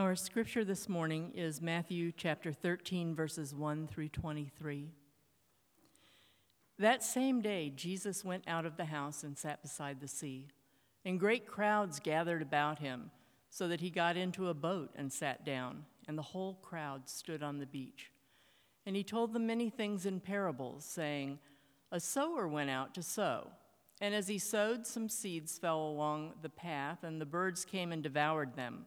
Our scripture this morning is Matthew chapter 13, verses 1 through 23. That same day, Jesus went out of the house and sat beside the sea, and great crowds gathered about him, so that he got into a boat and sat down, and the whole crowd stood on the beach. And he told them many things in parables, saying, A sower went out to sow. And as he sowed, some seeds fell along the path, and the birds came and devoured them.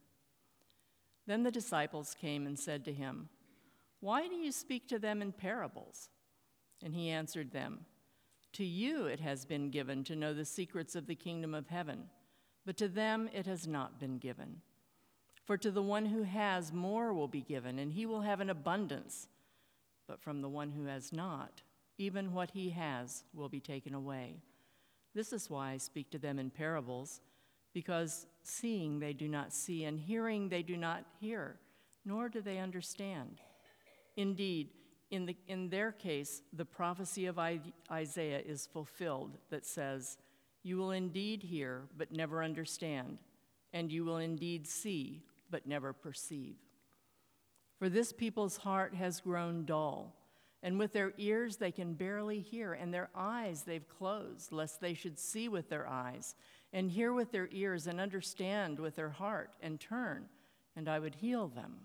Then the disciples came and said to him, Why do you speak to them in parables? And he answered them, To you it has been given to know the secrets of the kingdom of heaven, but to them it has not been given. For to the one who has, more will be given, and he will have an abundance. But from the one who has not, even what he has will be taken away. This is why I speak to them in parables because seeing they do not see, and hearing they do not hear, nor do they understand. Indeed, in, the, in their case, the prophecy of Isaiah is fulfilled that says, You will indeed hear, but never understand, and you will indeed see, but never perceive. For this people's heart has grown dull, and with their ears they can barely hear, and their eyes they've closed, lest they should see with their eyes and hear with their ears and understand with their heart and turn, and I would heal them.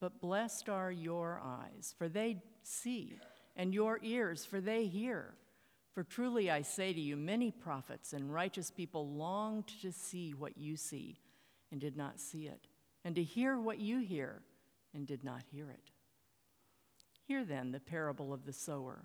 But blessed are your eyes, for they see, and your ears, for they hear. For truly I say to you, many prophets and righteous people longed to see what you see and did not see it, and to hear what you hear and did not hear it. Hear then the parable of the sower.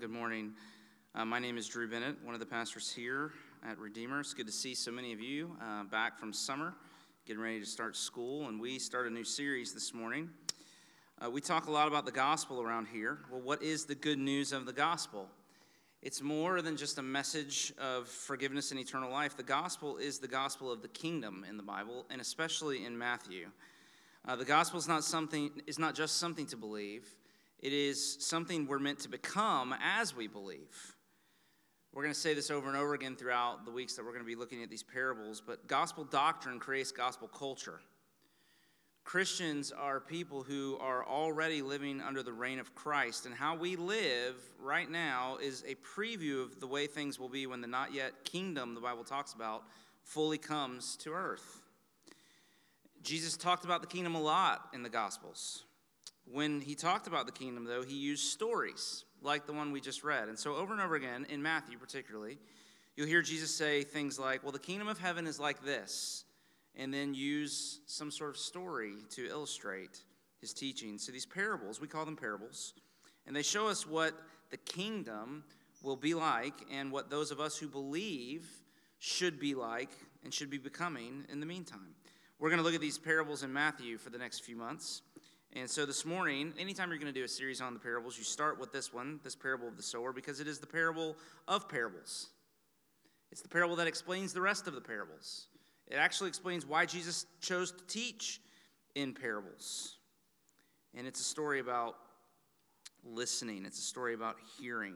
Good morning. Uh, my name is Drew Bennett, one of the pastors here at Redeemer. It's good to see so many of you uh, back from summer, getting ready to start school. And we start a new series this morning. Uh, we talk a lot about the gospel around here. Well, what is the good news of the gospel? It's more than just a message of forgiveness and eternal life. The gospel is the gospel of the kingdom in the Bible, and especially in Matthew. Uh, the gospel is not something is not just something to believe. It is something we're meant to become as we believe. We're going to say this over and over again throughout the weeks that we're going to be looking at these parables, but gospel doctrine creates gospel culture. Christians are people who are already living under the reign of Christ, and how we live right now is a preview of the way things will be when the not yet kingdom the Bible talks about fully comes to earth. Jesus talked about the kingdom a lot in the Gospels. When he talked about the kingdom, though, he used stories like the one we just read. And so, over and over again, in Matthew particularly, you'll hear Jesus say things like, Well, the kingdom of heaven is like this, and then use some sort of story to illustrate his teaching. So, these parables, we call them parables, and they show us what the kingdom will be like and what those of us who believe should be like and should be becoming in the meantime. We're going to look at these parables in Matthew for the next few months. And so this morning, anytime you're going to do a series on the parables, you start with this one, this parable of the sower, because it is the parable of parables. It's the parable that explains the rest of the parables. It actually explains why Jesus chose to teach in parables. And it's a story about listening, it's a story about hearing.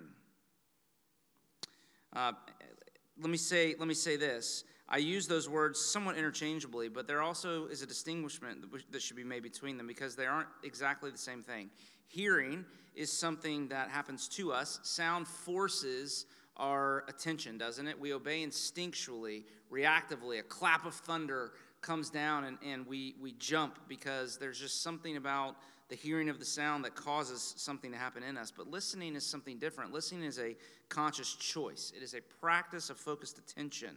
Uh, let me say let me say this i use those words somewhat interchangeably but there also is a distinguishment that should be made between them because they aren't exactly the same thing hearing is something that happens to us sound forces our attention doesn't it we obey instinctually reactively a clap of thunder comes down and, and we, we jump because there's just something about the hearing of the sound that causes something to happen in us. But listening is something different. Listening is a conscious choice, it is a practice of focused attention.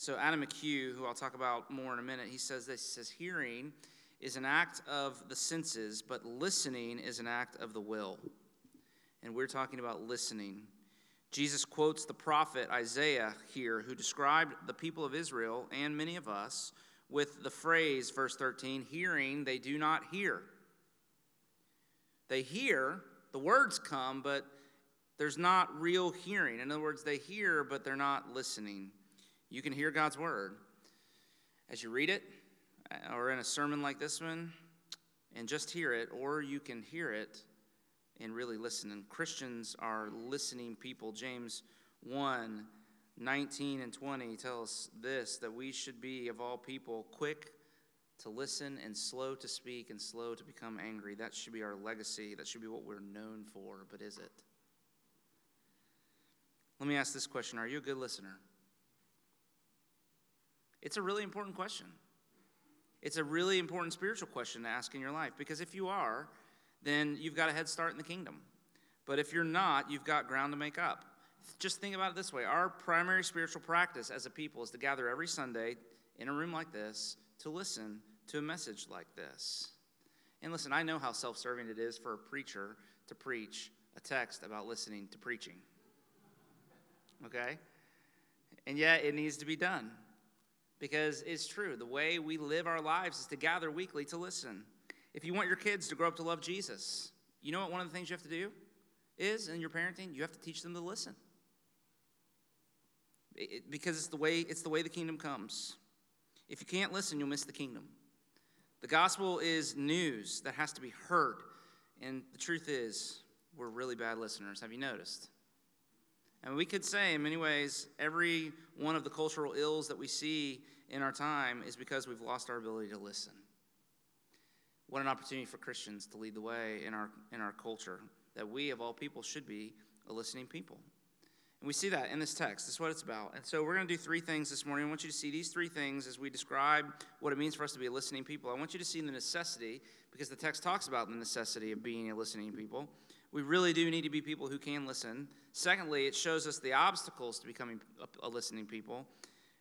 So, Adam McHugh, who I'll talk about more in a minute, he says this he says, Hearing is an act of the senses, but listening is an act of the will. And we're talking about listening. Jesus quotes the prophet Isaiah here, who described the people of Israel and many of us with the phrase, verse 13, hearing, they do not hear. They hear, the words come, but there's not real hearing. In other words, they hear, but they're not listening. You can hear God's word as you read it, uh, or in a sermon like this one, and just hear it, or you can hear it and really listen. And Christians are listening people. James 1 19 and 20 tell us this that we should be, of all people, quick to listen and slow to speak and slow to become angry. That should be our legacy. That should be what we're known for, but is it? Let me ask this question Are you a good listener? It's a really important question. It's a really important spiritual question to ask in your life because if you are, then you've got a head start in the kingdom. But if you're not, you've got ground to make up. Just think about it this way our primary spiritual practice as a people is to gather every Sunday in a room like this to listen to a message like this. And listen, I know how self serving it is for a preacher to preach a text about listening to preaching. Okay? And yet it needs to be done because it's true. The way we live our lives is to gather weekly to listen. If you want your kids to grow up to love Jesus, you know what one of the things you have to do is in your parenting? You have to teach them to listen. It, because it's the way it's the way the kingdom comes. If you can't listen, you'll miss the kingdom. The gospel is news that has to be heard. And the truth is, we're really bad listeners. Have you noticed? And we could say, in many ways, every one of the cultural ills that we see in our time is because we've lost our ability to listen. What an opportunity for Christians to lead the way in our, in our culture, that we, of all people, should be a listening people. And we see that in this text. That's what it's about. And so we're going to do three things this morning. I want you to see these three things as we describe what it means for us to be a listening people. I want you to see the necessity, because the text talks about the necessity of being a listening people. We really do need to be people who can listen. Secondly, it shows us the obstacles to becoming a, listening people.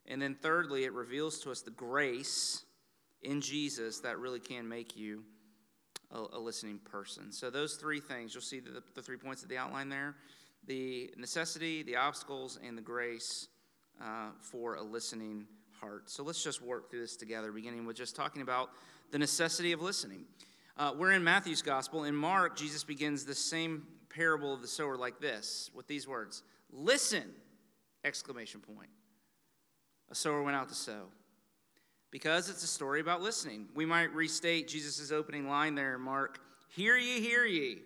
And then thirdly, it reveals to us the grace in Jesus that really can make you a, a listening person. So, those three things, you'll see the, the three points of the outline there the necessity, the obstacles, and the grace uh, for a listening heart. So let's just work through this together, beginning with just talking about the necessity of listening. Uh, we're in Matthew's gospel. In Mark, Jesus begins the same parable of the sower like this, with these words Listen! Exclamation point. A sower went out to sow. Because it's a story about listening. We might restate Jesus' opening line there in Mark Hear ye, hear ye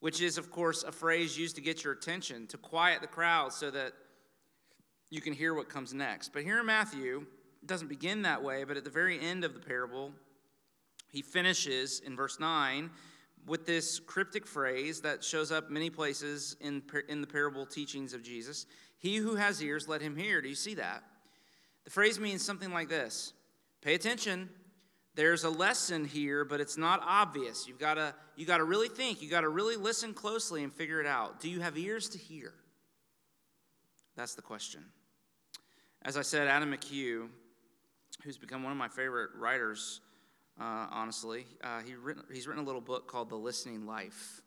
which is, of course, a phrase used to get your attention, to quiet the crowd so that you can hear what comes next. But here in Matthew, it doesn't begin that way, but at the very end of the parable, he finishes in verse 9 with this cryptic phrase that shows up many places in, in the parable teachings of Jesus He who has ears, let him hear. Do you see that? The phrase means something like this Pay attention, there's a lesson here, but it's not obvious. You've got to you got to really think, you got to really listen closely and figure it out. Do you have ears to hear? That's the question. As I said, Adam McHugh, who's become one of my favorite writers, uh, honestly, uh, he written, he's written a little book called The Listening Life.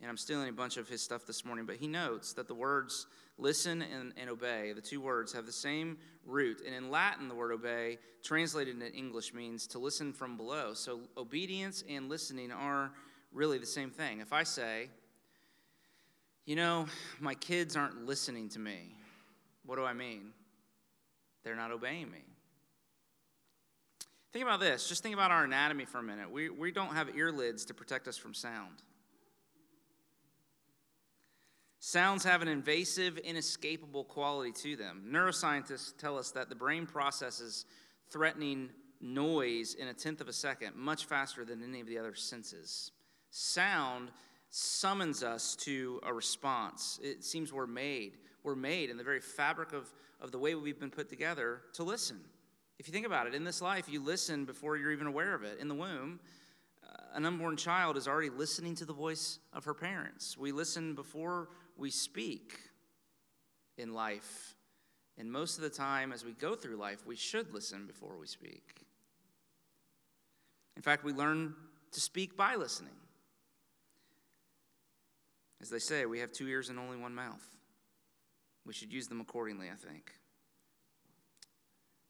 And I'm stealing a bunch of his stuff this morning, but he notes that the words listen and, and obey, the two words, have the same root. And in Latin, the word obey, translated into English, means to listen from below. So obedience and listening are really the same thing. If I say, you know, my kids aren't listening to me, what do I mean? They're not obeying me. Think about this. Just think about our anatomy for a minute. We, we don't have earlids to protect us from sound. Sounds have an invasive, inescapable quality to them. Neuroscientists tell us that the brain processes threatening noise in a tenth of a second much faster than any of the other senses. Sound summons us to a response. It seems we're made. We're made in the very fabric of, of the way we've been put together to listen. If you think about it, in this life, you listen before you're even aware of it. In the womb, uh, an unborn child is already listening to the voice of her parents. We listen before we speak in life. And most of the time, as we go through life, we should listen before we speak. In fact, we learn to speak by listening. As they say, we have two ears and only one mouth. We should use them accordingly, I think.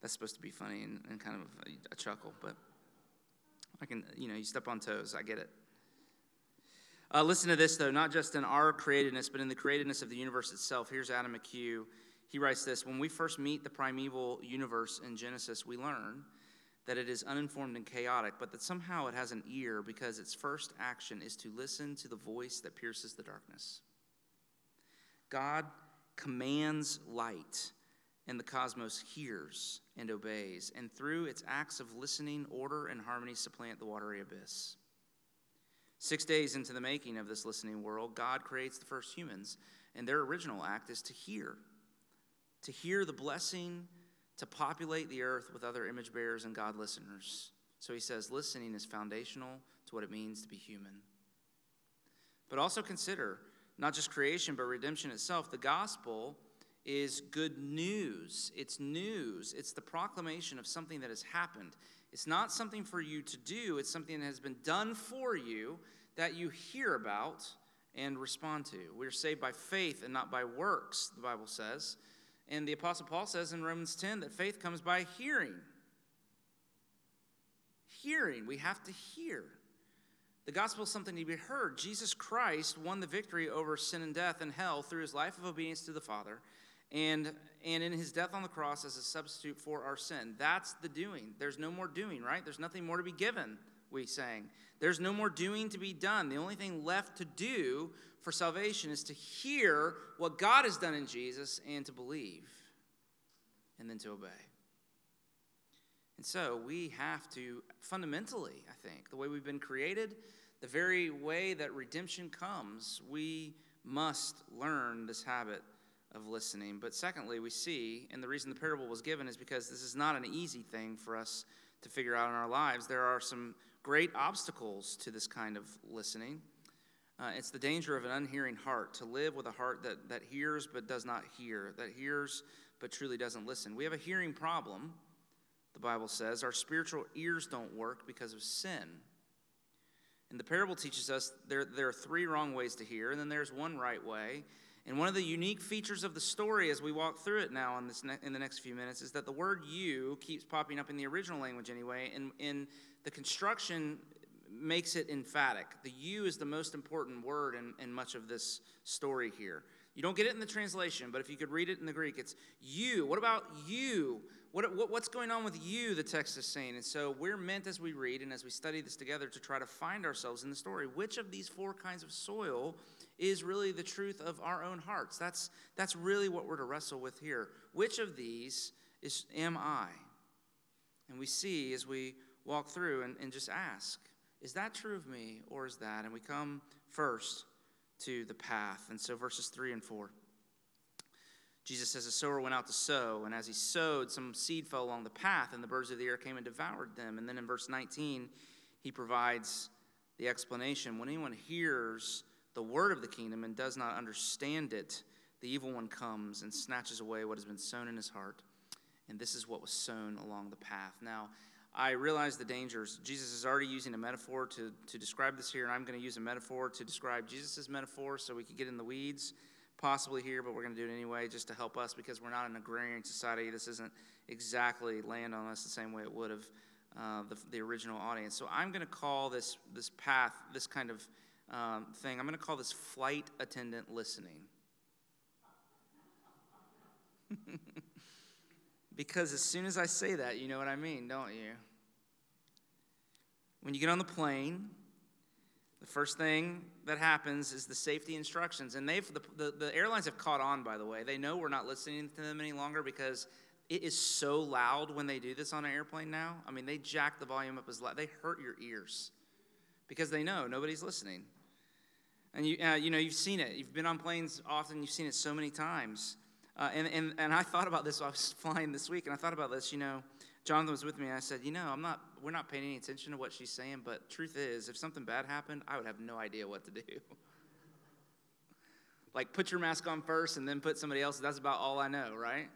That's supposed to be funny and, and kind of a, a chuckle, but I can, you know, you step on toes. I get it. Uh, listen to this, though, not just in our createdness, but in the createdness of the universe itself. Here's Adam McHugh. He writes this When we first meet the primeval universe in Genesis, we learn that it is uninformed and chaotic, but that somehow it has an ear because its first action is to listen to the voice that pierces the darkness. God commands light and the cosmos hears and obeys, and through its acts of listening, order and harmony supplant the watery abyss. Six days into the making of this listening world, God creates the first humans, and their original act is to hear. To hear the blessing, to populate the earth with other image bearers and God listeners. So he says listening is foundational to what it means to be human. But also consider not just creation, but redemption itself. The gospel is good news. It's news. It's the proclamation of something that has happened. It's not something for you to do, it's something that has been done for you that you hear about and respond to. We're saved by faith and not by works, the Bible says. And the Apostle Paul says in Romans 10 that faith comes by hearing. Hearing. We have to hear. The gospel is something to be heard. Jesus Christ won the victory over sin and death and hell through his life of obedience to the Father and, and in his death on the cross as a substitute for our sin. That's the doing. There's no more doing, right? There's nothing more to be given, we sang. There's no more doing to be done. The only thing left to do for salvation is to hear what God has done in Jesus and to believe, and then to obey. And so we have to fundamentally, I think, the way we've been created, the very way that redemption comes, we must learn this habit of listening. But secondly, we see, and the reason the parable was given is because this is not an easy thing for us to figure out in our lives. There are some great obstacles to this kind of listening. Uh, it's the danger of an unhearing heart, to live with a heart that, that hears but does not hear, that hears but truly doesn't listen. We have a hearing problem, the Bible says. Our spiritual ears don't work because of sin. And the parable teaches us there, there are three wrong ways to hear, and then there's one right way. And one of the unique features of the story as we walk through it now in, this ne- in the next few minutes is that the word you keeps popping up in the original language anyway, and in the construction makes it emphatic. The you is the most important word in, in much of this story here. You don't get it in the translation, but if you could read it in the Greek, it's you. What about you? What, what, what's going on with you, the text is saying? And so we're meant as we read and as we study this together to try to find ourselves in the story. Which of these four kinds of soil is really the truth of our own hearts? That's, that's really what we're to wrestle with here. Which of these is am I? And we see as we walk through and, and just ask, is that true of me or is that? And we come first to the path. And so verses 3 and 4. Jesus says, A sower went out to sow, and as he sowed, some seed fell along the path, and the birds of the air came and devoured them. And then in verse 19, he provides the explanation. When anyone hears the word of the kingdom and does not understand it, the evil one comes and snatches away what has been sown in his heart. And this is what was sown along the path. Now, I realize the dangers. Jesus is already using a metaphor to, to describe this here, and I'm going to use a metaphor to describe Jesus' metaphor so we could get in the weeds possibly here, but we're going to do it anyway just to help us because we're not an agrarian society. This isn't exactly land on us the same way it would have uh, the, the original audience. So I'm going to call this, this path, this kind of um, thing, I'm going to call this flight attendant listening. because as soon as I say that, you know what I mean, don't you? when you get on the plane, the first thing that happens is the safety instructions. And they've, the, the, the, airlines have caught on, by the way. They know we're not listening to them any longer because it is so loud when they do this on an airplane now. I mean, they jack the volume up as loud. They hurt your ears because they know nobody's listening. And you, uh, you know, you've seen it. You've been on planes often. You've seen it so many times. Uh, and, and, and I thought about this. While I was flying this week, and I thought about this. You know, Jonathan was with me, and I said, you know, I'm not we're not paying any attention to what she's saying, but truth is, if something bad happened, I would have no idea what to do. like, put your mask on first and then put somebody else. That's about all I know, right?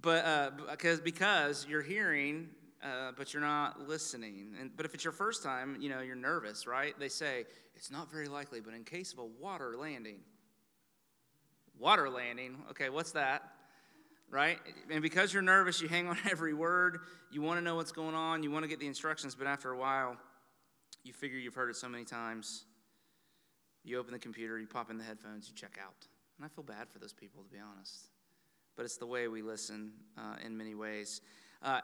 But uh, because because you're hearing, uh, but you're not listening. And but if it's your first time, you know you're nervous, right? They say it's not very likely, but in case of a water landing, water landing. Okay, what's that? Right? And because you're nervous, you hang on every word. You want to know what's going on. You want to get the instructions, but after a while, you figure you've heard it so many times. You open the computer, you pop in the headphones, you check out. And I feel bad for those people, to be honest. But it's the way we listen uh, in many ways. Uh,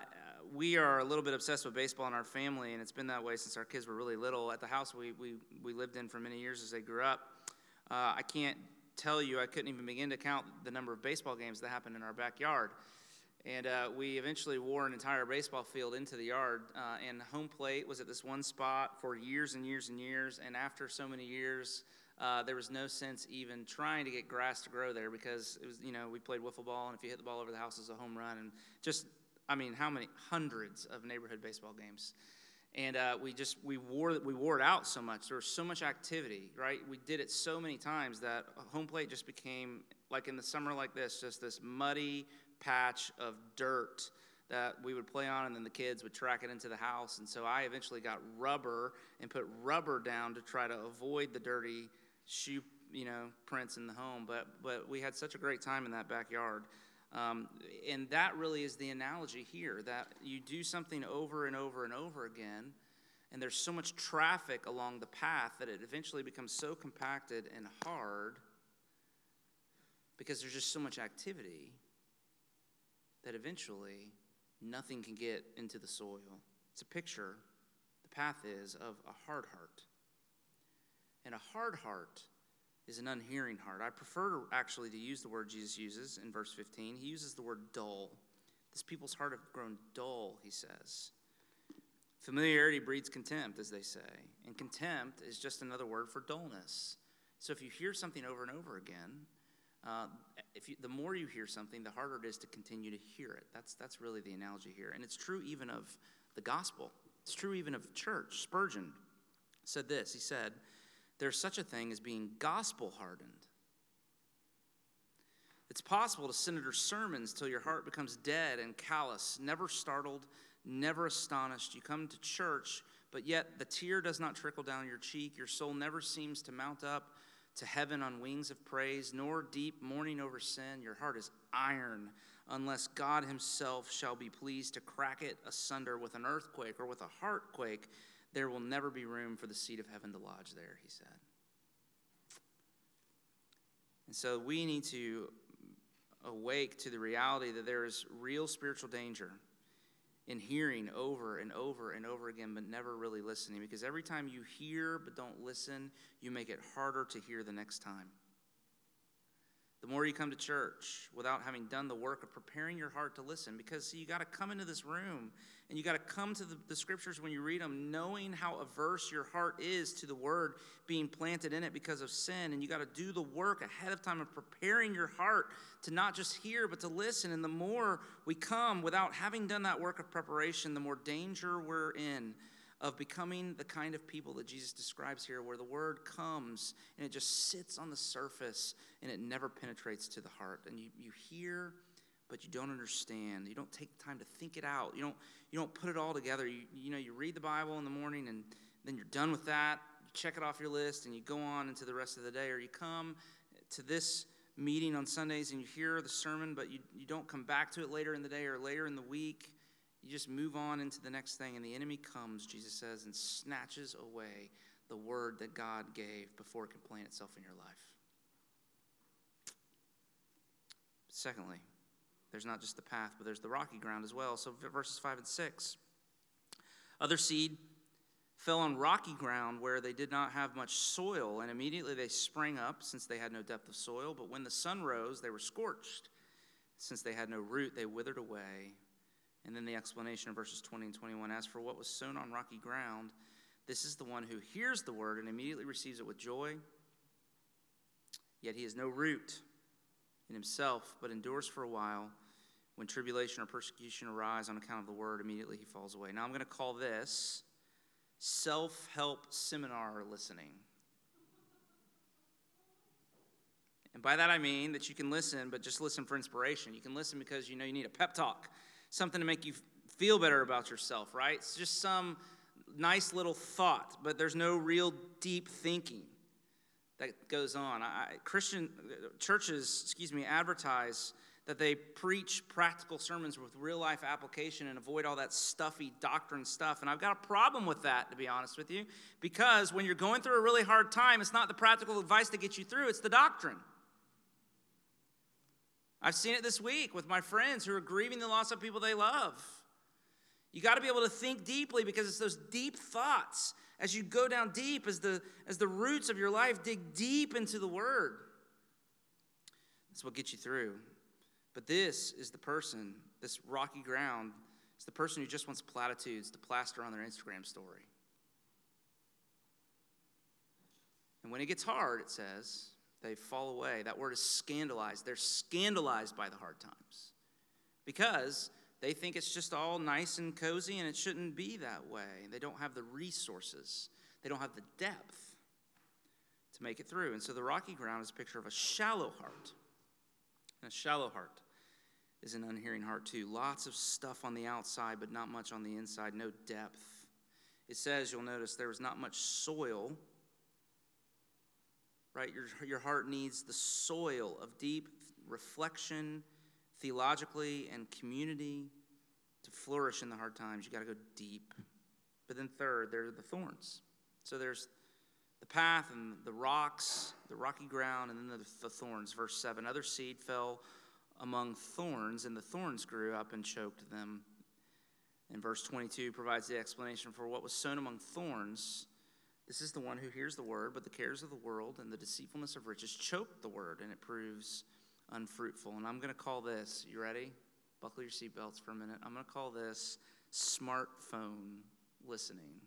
we are a little bit obsessed with baseball in our family, and it's been that way since our kids were really little. At the house we, we, we lived in for many years as they grew up, uh, I can't tell you, I couldn't even begin to count the number of baseball games that happened in our backyard. And uh, we eventually wore an entire baseball field into the yard. Uh, and home plate was at this one spot for years and years and years. And after so many years, uh, there was no sense even trying to get grass to grow there because it was, you know, we played wiffle ball, and if you hit the ball over the house, it's a home run. And just, I mean, how many hundreds of neighborhood baseball games and uh, we just we wore we wore it out so much. There was so much activity, right? We did it so many times that home plate just became like in the summer like this, just this muddy patch of dirt that we would play on, and then the kids would track it into the house. And so I eventually got rubber and put rubber down to try to avoid the dirty shoe, you know, prints in the home. But but we had such a great time in that backyard. Um, and that really is the analogy here that you do something over and over and over again, and there's so much traffic along the path that it eventually becomes so compacted and hard because there's just so much activity that eventually nothing can get into the soil. It's a picture, the path is, of a hard heart. And a hard heart is an unhearing heart. I prefer actually to use the word Jesus uses in verse 15. He uses the word dull. This people's heart have grown dull, he says. Familiarity breeds contempt, as they say, and contempt is just another word for dullness. So if you hear something over and over again, uh, if you, the more you hear something, the harder it is to continue to hear it. That's, that's really the analogy here. And it's true even of the gospel, it's true even of church. Spurgeon said this He said, there's such a thing as being gospel hardened. It's possible to senator sermons till your heart becomes dead and callous, never startled, never astonished. You come to church, but yet the tear does not trickle down your cheek. Your soul never seems to mount up to heaven on wings of praise, nor deep mourning over sin. Your heart is iron, unless God Himself shall be pleased to crack it asunder with an earthquake or with a heartquake there will never be room for the seat of heaven to lodge there, he said. And so we need to awake to the reality that there is real spiritual danger in hearing over and over and over again, but never really listening. Because every time you hear but don't listen, you make it harder to hear the next time. The more you come to church without having done the work of preparing your heart to listen, because see, you got to come into this room and you got to come to the, the, scriptures when you read them, knowing how averse your heart is to the word being planted in it because of sin. And you got to do the work ahead of time of preparing your heart to not just hear, but to listen. And the more we come without having done that work of preparation, the more danger we're in of becoming the kind of people that Jesus describes here, where the word comes and it just sits on the surface and it never penetrates to the heart. And you, you hear but you don't understand. You don't take time to think it out. You don't, you don't put it all together. You, you know, you read the Bible in the morning and then you're done with that. You check it off your list and you go on into the rest of the day. Or you come to this meeting on Sundays and you hear the sermon, but you, you don't come back to it later in the day or later in the week. You just move on into the next thing. And the enemy comes, Jesus says, and snatches away the word that God gave before it can plant itself in your life. Secondly, there's not just the path, but there's the rocky ground as well. So verses 5 and 6. Other seed fell on rocky ground where they did not have much soil, and immediately they sprang up, since they had no depth of soil. But when the sun rose, they were scorched. Since they had no root, they withered away. And then the explanation of verses 20 and 21 As for what was sown on rocky ground, this is the one who hears the word and immediately receives it with joy. Yet he has no root in himself, but endures for a while. When tribulation or persecution arise on account of the word, immediately he falls away. Now I'm going to call this self help seminar listening. And by that I mean that you can listen, but just listen for inspiration. You can listen because you know you need a pep talk, something to make you feel better about yourself, right? It's just some nice little thought, but there's no real deep thinking that goes on. I, Christian uh, churches, excuse me, advertise that they preach practical sermons with real life application and avoid all that stuffy doctrine stuff. And I've got a problem with that, to be honest with you, because when you're going through a really hard time, it's not the practical advice to get you through, it's the doctrine. I've seen it this week with my friends who are grieving the loss of people they love. You got to be able to think deeply because it's those deep thoughts as you go down deep, as the, as the roots of your life dig deep into the Word. That's what gets you through. But this is the person, this rocky ground, is the person who just wants platitudes to plaster on their Instagram story. And when it gets hard, it says, they fall away. That word is scandalized. They're scandalized by the hard times because they think it's just all nice and cozy and it shouldn't be that way. They don't have the resources, they don't have the depth to make it through. And so the rocky ground is a picture of a shallow heart. A shallow heart is an unhearing heart, too. Lots of stuff on the outside, but not much on the inside, no depth. It says, you'll notice, there was not much soil right? Your, your heart needs the soil of deep reflection theologically and community to flourish in the hard times. You got to go deep. But then, third, there are the thorns. So there's the path and the rocks, the rocky ground, and then the, the thorns. Verse 7 Other seed fell among thorns, and the thorns grew up and choked them. And verse 22 provides the explanation for what was sown among thorns. This is the one who hears the word, but the cares of the world and the deceitfulness of riches choke the word, and it proves unfruitful. And I'm going to call this, you ready? Buckle your seatbelts for a minute. I'm going to call this smartphone listening.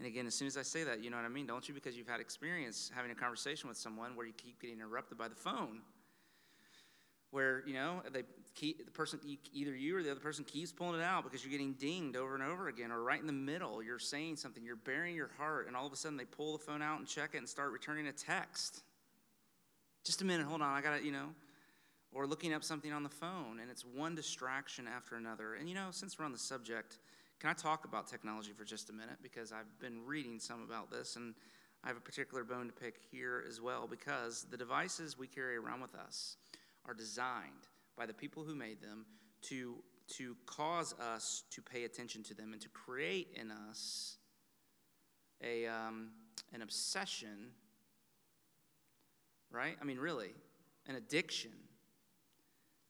And again, as soon as I say that, you know what I mean, don't you? Because you've had experience having a conversation with someone where you keep getting interrupted by the phone. Where, you know, they keep, the person, either you or the other person keeps pulling it out because you're getting dinged over and over again, or right in the middle, you're saying something, you're bearing your heart, and all of a sudden they pull the phone out and check it and start returning a text. Just a minute, hold on, I gotta, you know, or looking up something on the phone, and it's one distraction after another. And you know, since we're on the subject, can I talk about technology for just a minute? Because I've been reading some about this, and I have a particular bone to pick here as well, because the devices we carry around with us are designed by the people who made them to, to cause us to pay attention to them and to create in us a, um, an obsession right? I mean, really, an addiction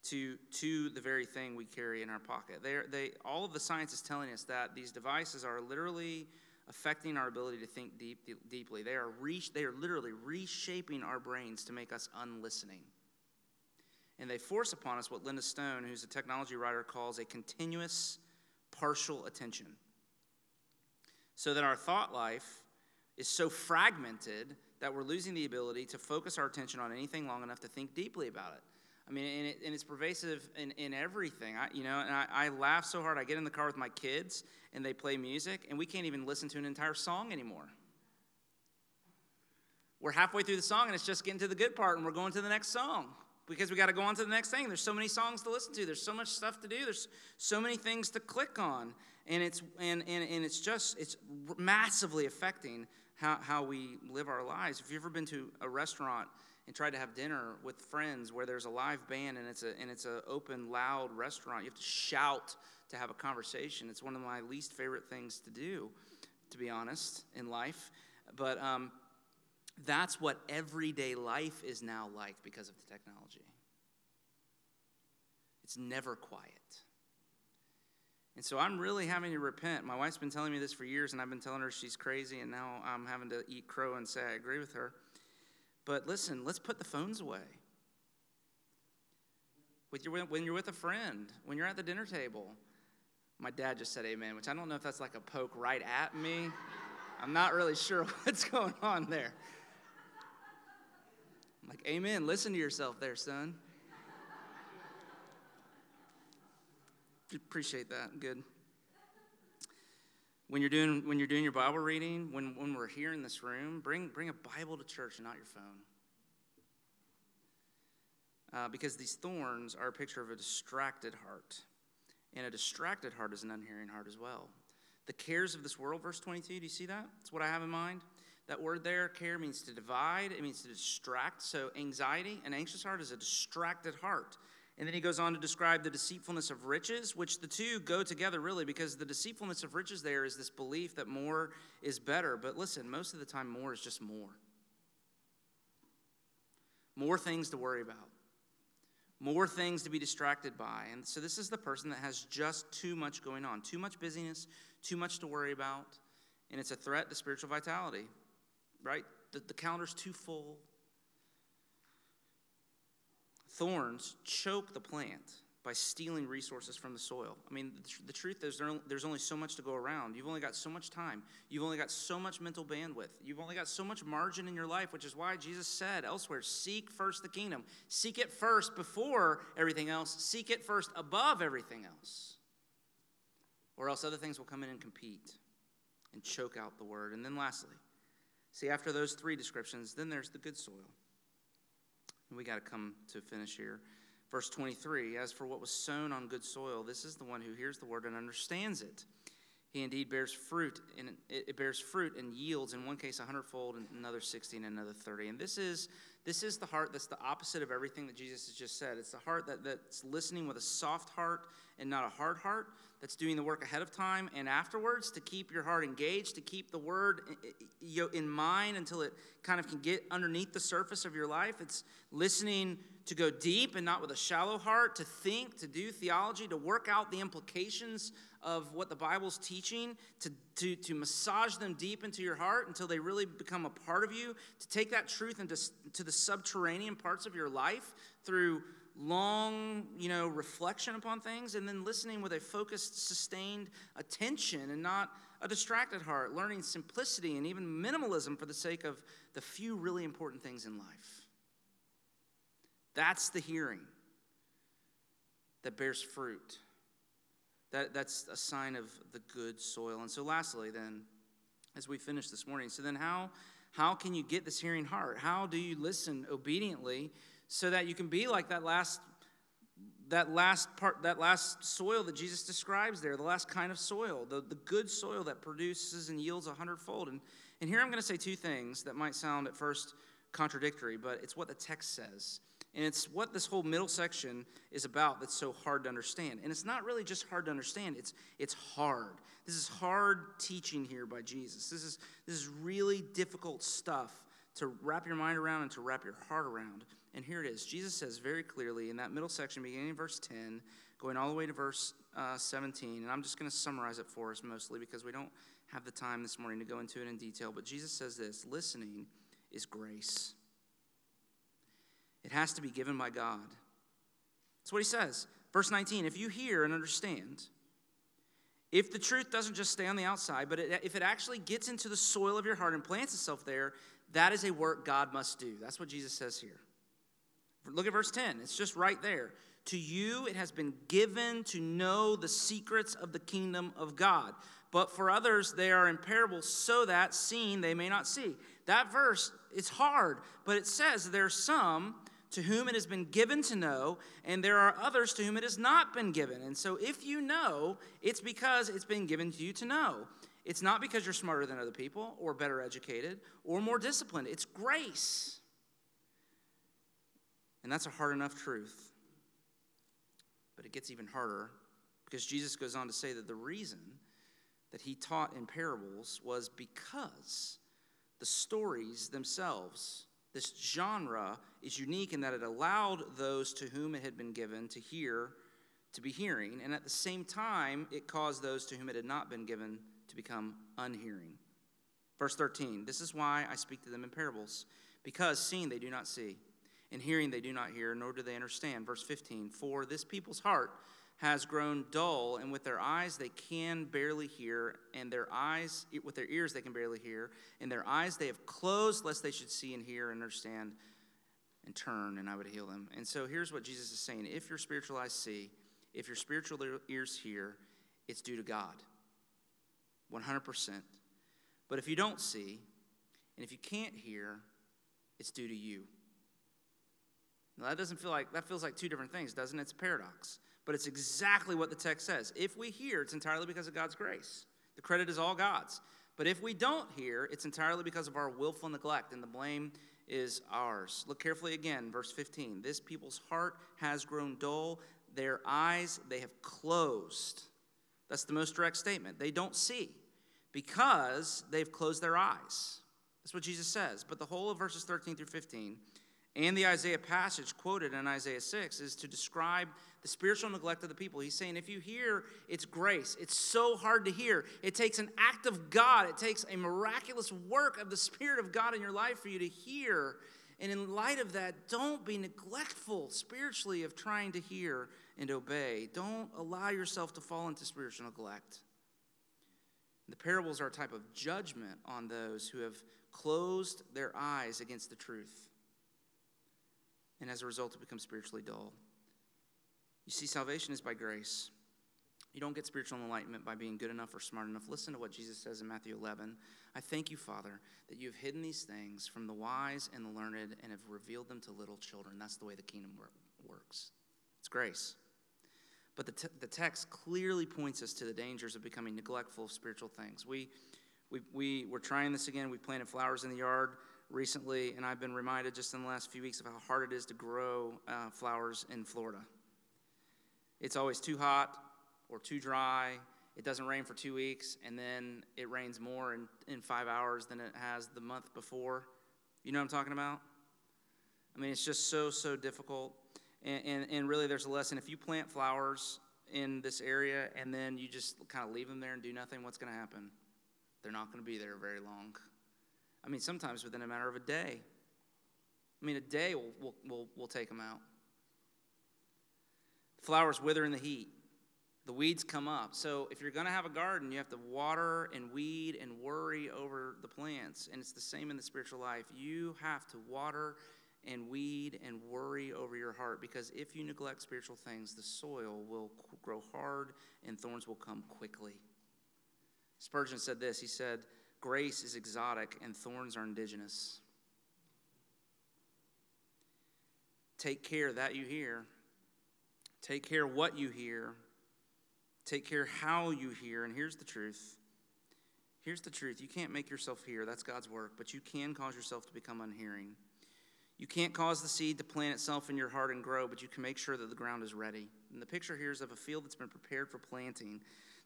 to, to the very thing we carry in our pocket. They're, they, all of the science is telling us that these devices are literally affecting our ability to think deep, deeply. They are, re, they are literally reshaping our brains to make us unlistening. And they force upon us what Linda Stone, who's a technology writer, calls a continuous partial attention. So that our thought life is so fragmented that we're losing the ability to focus our attention on anything long enough to think deeply about it. I mean, and, it, and it's pervasive in, in everything. I, you know, and I, I laugh so hard. I get in the car with my kids and they play music, and we can't even listen to an entire song anymore. We're halfway through the song, and it's just getting to the good part, and we're going to the next song because we got to go on to the next thing. There's so many songs to listen to. There's so much stuff to do. There's so many things to click on, and it's and and, and it's just it's massively affecting how, how we live our lives. If you've ever been to a restaurant and tried to have dinner with friends where there's a live band and it's a and it's an open, loud restaurant, you have to shout to have a conversation. It's one of my least favorite things to do, to be honest, in life. But um, that's what everyday life is now like because of the technology. It's never quiet. And so I'm really having to repent. My wife's been telling me this for years, and I've been telling her she's crazy, and now I'm having to eat crow and say I agree with her. But listen, let's put the phones away. Your, when you're with a friend, when you're at the dinner table. My dad just said amen, which I don't know if that's like a poke right at me. I'm not really sure what's going on there. I'm like, amen. Listen to yourself there, son. Appreciate that. Good. When you're doing when you're doing your Bible reading, when, when we're here in this room, bring bring a Bible to church and not your phone. Uh, because these thorns are a picture of a distracted heart. And a distracted heart is an unhearing heart as well. The cares of this world, verse 22, do you see that? That's what I have in mind. That word there, care, means to divide, it means to distract. So, anxiety, an anxious heart, is a distracted heart. And then he goes on to describe the deceitfulness of riches, which the two go together really because the deceitfulness of riches there is this belief that more is better. But listen, most of the time, more is just more. More things to worry about, more things to be distracted by. And so, this is the person that has just too much going on, too much busyness, too much to worry about. And it's a threat to spiritual vitality, right? The, the calendar's too full, Thorns choke the plant by stealing resources from the soil. I mean, the, the truth is, there, there's only so much to go around. You've only got so much time. You've only got so much mental bandwidth. You've only got so much margin in your life, which is why Jesus said elsewhere seek first the kingdom. Seek it first before everything else, seek it first above everything else. Or else other things will come in and compete and choke out the word. And then lastly, see, after those three descriptions, then there's the good soil. And we got to come to finish here. Verse 23 As for what was sown on good soil, this is the one who hears the word and understands it. He indeed bears fruit, and it bears fruit and yields in one case a hundredfold, and another sixty, and another thirty. And this is this is the heart that's the opposite of everything that Jesus has just said. It's the heart that, that's listening with a soft heart and not a hard heart, that's doing the work ahead of time and afterwards to keep your heart engaged, to keep the word eh, eh, in mind until it kind of can get underneath the surface of your life. It's listening to go deep and not with a shallow heart, to think, to do theology, to work out the implications of what the Bible's teaching, to, to, to massage them deep into your heart until they really become a part of you, to take that truth into to the subterranean parts of your life through long, you know, reflection upon things, and then listening with a focused, sustained attention and not a distracted heart, learning simplicity and even minimalism for the sake of the few really important things in life. That's the hearing that bears fruit. That, that's a sign of the good soil. And so, lastly, then, as we finish this morning, so then how, how can you get this hearing heart? How do you listen obediently so that you can be like that last that last part that last soil that jesus describes there the last kind of soil the, the good soil that produces and yields a hundredfold and, and here i'm going to say two things that might sound at first contradictory but it's what the text says and it's what this whole middle section is about that's so hard to understand. And it's not really just hard to understand, it's, it's hard. This is hard teaching here by Jesus. This is, this is really difficult stuff to wrap your mind around and to wrap your heart around. And here it is. Jesus says very clearly in that middle section, beginning in verse 10, going all the way to verse uh, 17, and I'm just going to summarize it for us mostly because we don't have the time this morning to go into it in detail. But Jesus says this listening is grace. It has to be given by God. That's what he says. Verse 19 if you hear and understand, if the truth doesn't just stay on the outside, but it, if it actually gets into the soil of your heart and plants itself there, that is a work God must do. That's what Jesus says here. Look at verse 10. It's just right there. To you it has been given to know the secrets of the kingdom of God. But for others, they are in parables so that seeing they may not see. That verse, it's hard, but it says there are some to whom it has been given to know, and there are others to whom it has not been given. And so if you know, it's because it's been given to you to know. It's not because you're smarter than other people, or better educated, or more disciplined. It's grace. And that's a hard enough truth. But it gets even harder because Jesus goes on to say that the reason that he taught in parables was because the stories themselves, this genre is unique in that it allowed those to whom it had been given to hear to be hearing, and at the same time, it caused those to whom it had not been given to become unhearing. Verse 13 This is why I speak to them in parables, because seeing they do not see, and hearing they do not hear, nor do they understand. Verse 15 For this people's heart has grown dull, and with their eyes they can barely hear, and their eyes, with their ears they can barely hear, and their eyes they have closed, lest they should see and hear and understand and turn, and I would heal them. And so here's what Jesus is saying If your spiritual eyes see, if your spiritual ears hear, it's due to God. 100%. But if you don't see, and if you can't hear, it's due to you. Now that doesn't feel like that feels like two different things, doesn't it? It's a paradox. But it's exactly what the text says. If we hear, it's entirely because of God's grace. The credit is all God's. But if we don't hear, it's entirely because of our willful neglect, and the blame is ours. Look carefully again, verse 15. This people's heart has grown dull, their eyes they have closed. That's the most direct statement. They don't see because they've closed their eyes. That's what Jesus says. But the whole of verses 13 through 15 and the Isaiah passage quoted in Isaiah 6 is to describe the spiritual neglect of the people. He's saying, if you hear, it's grace. It's so hard to hear. It takes an act of God, it takes a miraculous work of the Spirit of God in your life for you to hear. And in light of that, don't be neglectful spiritually of trying to hear and obey. Don't allow yourself to fall into spiritual neglect. The parables are a type of judgment on those who have closed their eyes against the truth and as a result, it becomes spiritually dull. You see, salvation is by grace. You don't get spiritual enlightenment by being good enough or smart enough. Listen to what Jesus says in Matthew 11. I thank you, Father, that you have hidden these things from the wise and the learned and have revealed them to little children. That's the way the kingdom works. It's grace. But the, t- the text clearly points us to the dangers of becoming neglectful of spiritual things. We, we, we, we're trying this again. We planted flowers in the yard recently, and I've been reminded just in the last few weeks of how hard it is to grow uh, flowers in Florida. It's always too hot or too dry. It doesn't rain for two weeks, and then it rains more in, in five hours than it has the month before. You know what I'm talking about? I mean, it's just so, so difficult. And, and, and really, there's a lesson. If you plant flowers in this area and then you just kind of leave them there and do nothing, what's going to happen? They're not going to be there very long. I mean, sometimes within a matter of a day. I mean, a day will, will, will, will take them out. Flowers wither in the heat. The weeds come up. So, if you're going to have a garden, you have to water and weed and worry over the plants. And it's the same in the spiritual life. You have to water and weed and worry over your heart because if you neglect spiritual things, the soil will grow hard and thorns will come quickly. Spurgeon said this He said, Grace is exotic and thorns are indigenous. Take care that you hear. Take care what you hear. Take care how you hear. And here's the truth. Here's the truth. You can't make yourself hear. That's God's work. But you can cause yourself to become unhearing. You can't cause the seed to plant itself in your heart and grow, but you can make sure that the ground is ready. And the picture here is of a field that's been prepared for planting.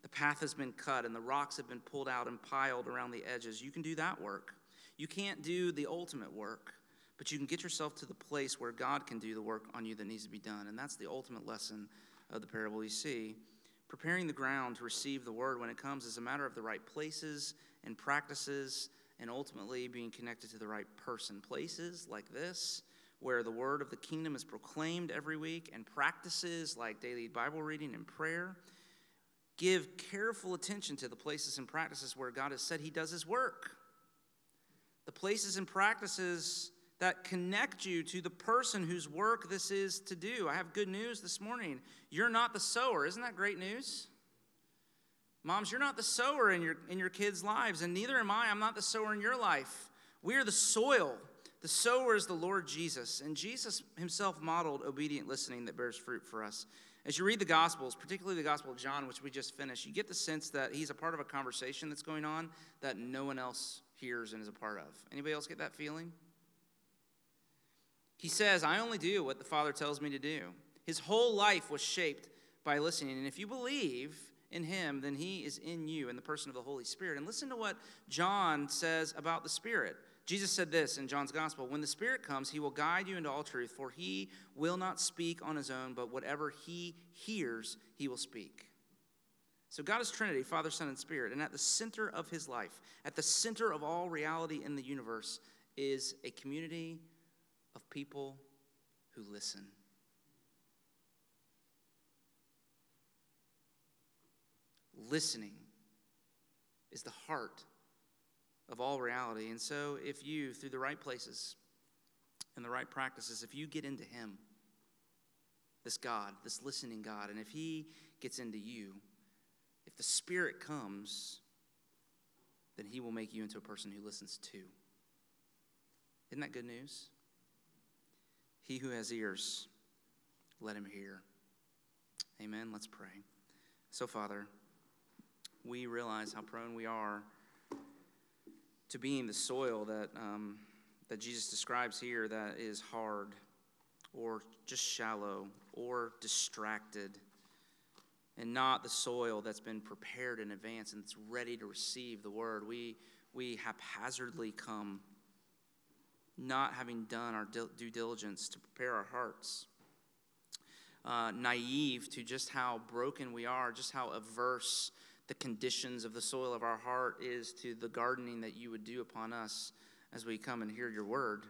The path has been cut and the rocks have been pulled out and piled around the edges. You can do that work. You can't do the ultimate work, but you can get yourself to the place where God can do the work on you that needs to be done. And that's the ultimate lesson of the parable you see. Preparing the ground to receive the word when it comes is a matter of the right places and practices and ultimately being connected to the right person. Places like this, where the word of the kingdom is proclaimed every week, and practices like daily Bible reading and prayer Give careful attention to the places and practices where God has said He does His work. The places and practices that connect you to the person whose work this is to do. I have good news this morning. You're not the sower. Isn't that great news? Moms, you're not the sower in your, in your kids' lives, and neither am I. I'm not the sower in your life. We are the soil. The sower is the Lord Jesus, and Jesus himself modeled obedient listening that bears fruit for us. As you read the Gospels, particularly the Gospel of John, which we just finished, you get the sense that he's a part of a conversation that's going on that no one else hears and is a part of. Anybody else get that feeling? He says, I only do what the Father tells me to do. His whole life was shaped by listening. And if you believe in him, then he is in you in the person of the Holy Spirit. And listen to what John says about the Spirit. Jesus said this in John's Gospel When the Spirit comes, he will guide you into all truth, for he will not speak on his own, but whatever he hears, he will speak. So, God is Trinity, Father, Son, and Spirit. And at the center of his life, at the center of all reality in the universe, is a community of people who listen. Listening is the heart of all reality. And so, if you, through the right places and the right practices, if you get into Him, this God, this listening God, and if He gets into you, if the Spirit comes, then He will make you into a person who listens too. Isn't that good news? He who has ears, let him hear. Amen. Let's pray. So, Father, we realize how prone we are to being the soil that, um, that Jesus describes here that is hard or just shallow or distracted and not the soil that's been prepared in advance and it's ready to receive the word. We, we haphazardly come, not having done our due diligence to prepare our hearts. Uh, naive to just how broken we are, just how averse the conditions of the soil of our heart is to the gardening that you would do upon us as we come and hear your word.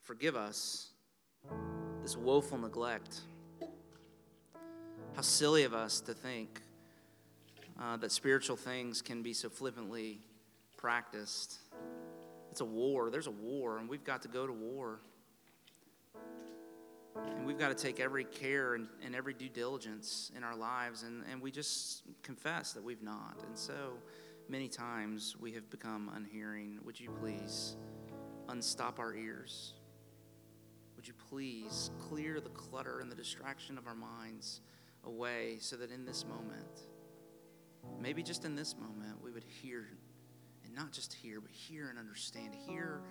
Forgive us this woeful neglect. How silly of us to think uh, that spiritual things can be so flippantly practiced. It's a war. There's a war, and we've got to go to war. And we've got to take every care and, and every due diligence in our lives, and, and we just confess that we've not. And so many times we have become unhearing. Would you please unstop our ears? Would you please clear the clutter and the distraction of our minds away so that in this moment, maybe just in this moment, we would hear, and not just hear, but hear and understand, hear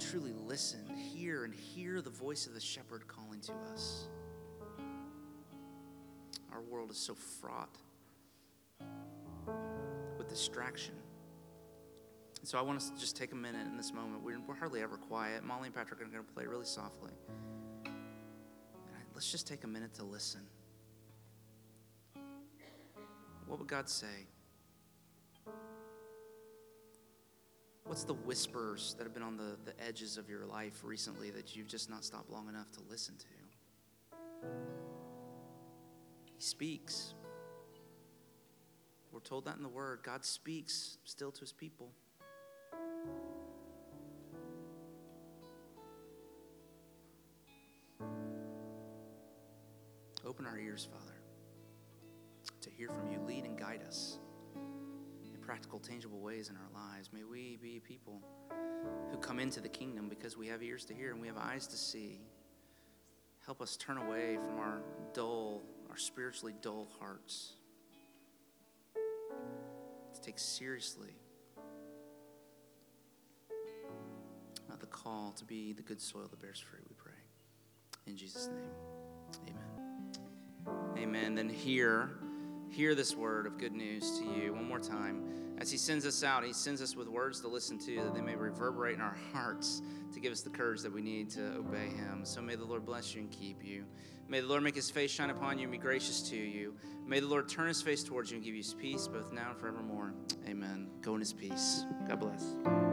truly listen, hear, and hear the voice of the shepherd calling to us. Our world is so fraught with distraction. And so I want us to just take a minute in this moment. We're, we're hardly ever quiet. Molly and Patrick are going to play really softly. And let's just take a minute to listen. What would God say? What's the whispers that have been on the, the edges of your life recently that you've just not stopped long enough to listen to? He speaks. We're told that in the Word. God speaks still to His people. Open our ears, Father, to hear from you. Lead and guide us practical, tangible ways in our lives. May we be people who come into the kingdom because we have ears to hear and we have eyes to see. Help us turn away from our dull, our spiritually dull hearts. To take seriously uh, the call to be the good soil that bears fruit, we pray. In Jesus' name, amen. Amen. Then hear hear this word of good news to you one more time. As He sends us out, He sends us with words to listen to that they may reverberate in our hearts to give us the courage that we need to obey Him. So may the Lord bless you and keep you. May the Lord make His face shine upon you and be gracious to you. May the Lord turn His face towards you and give you His peace both now and forevermore. Amen. Go in His peace. God bless.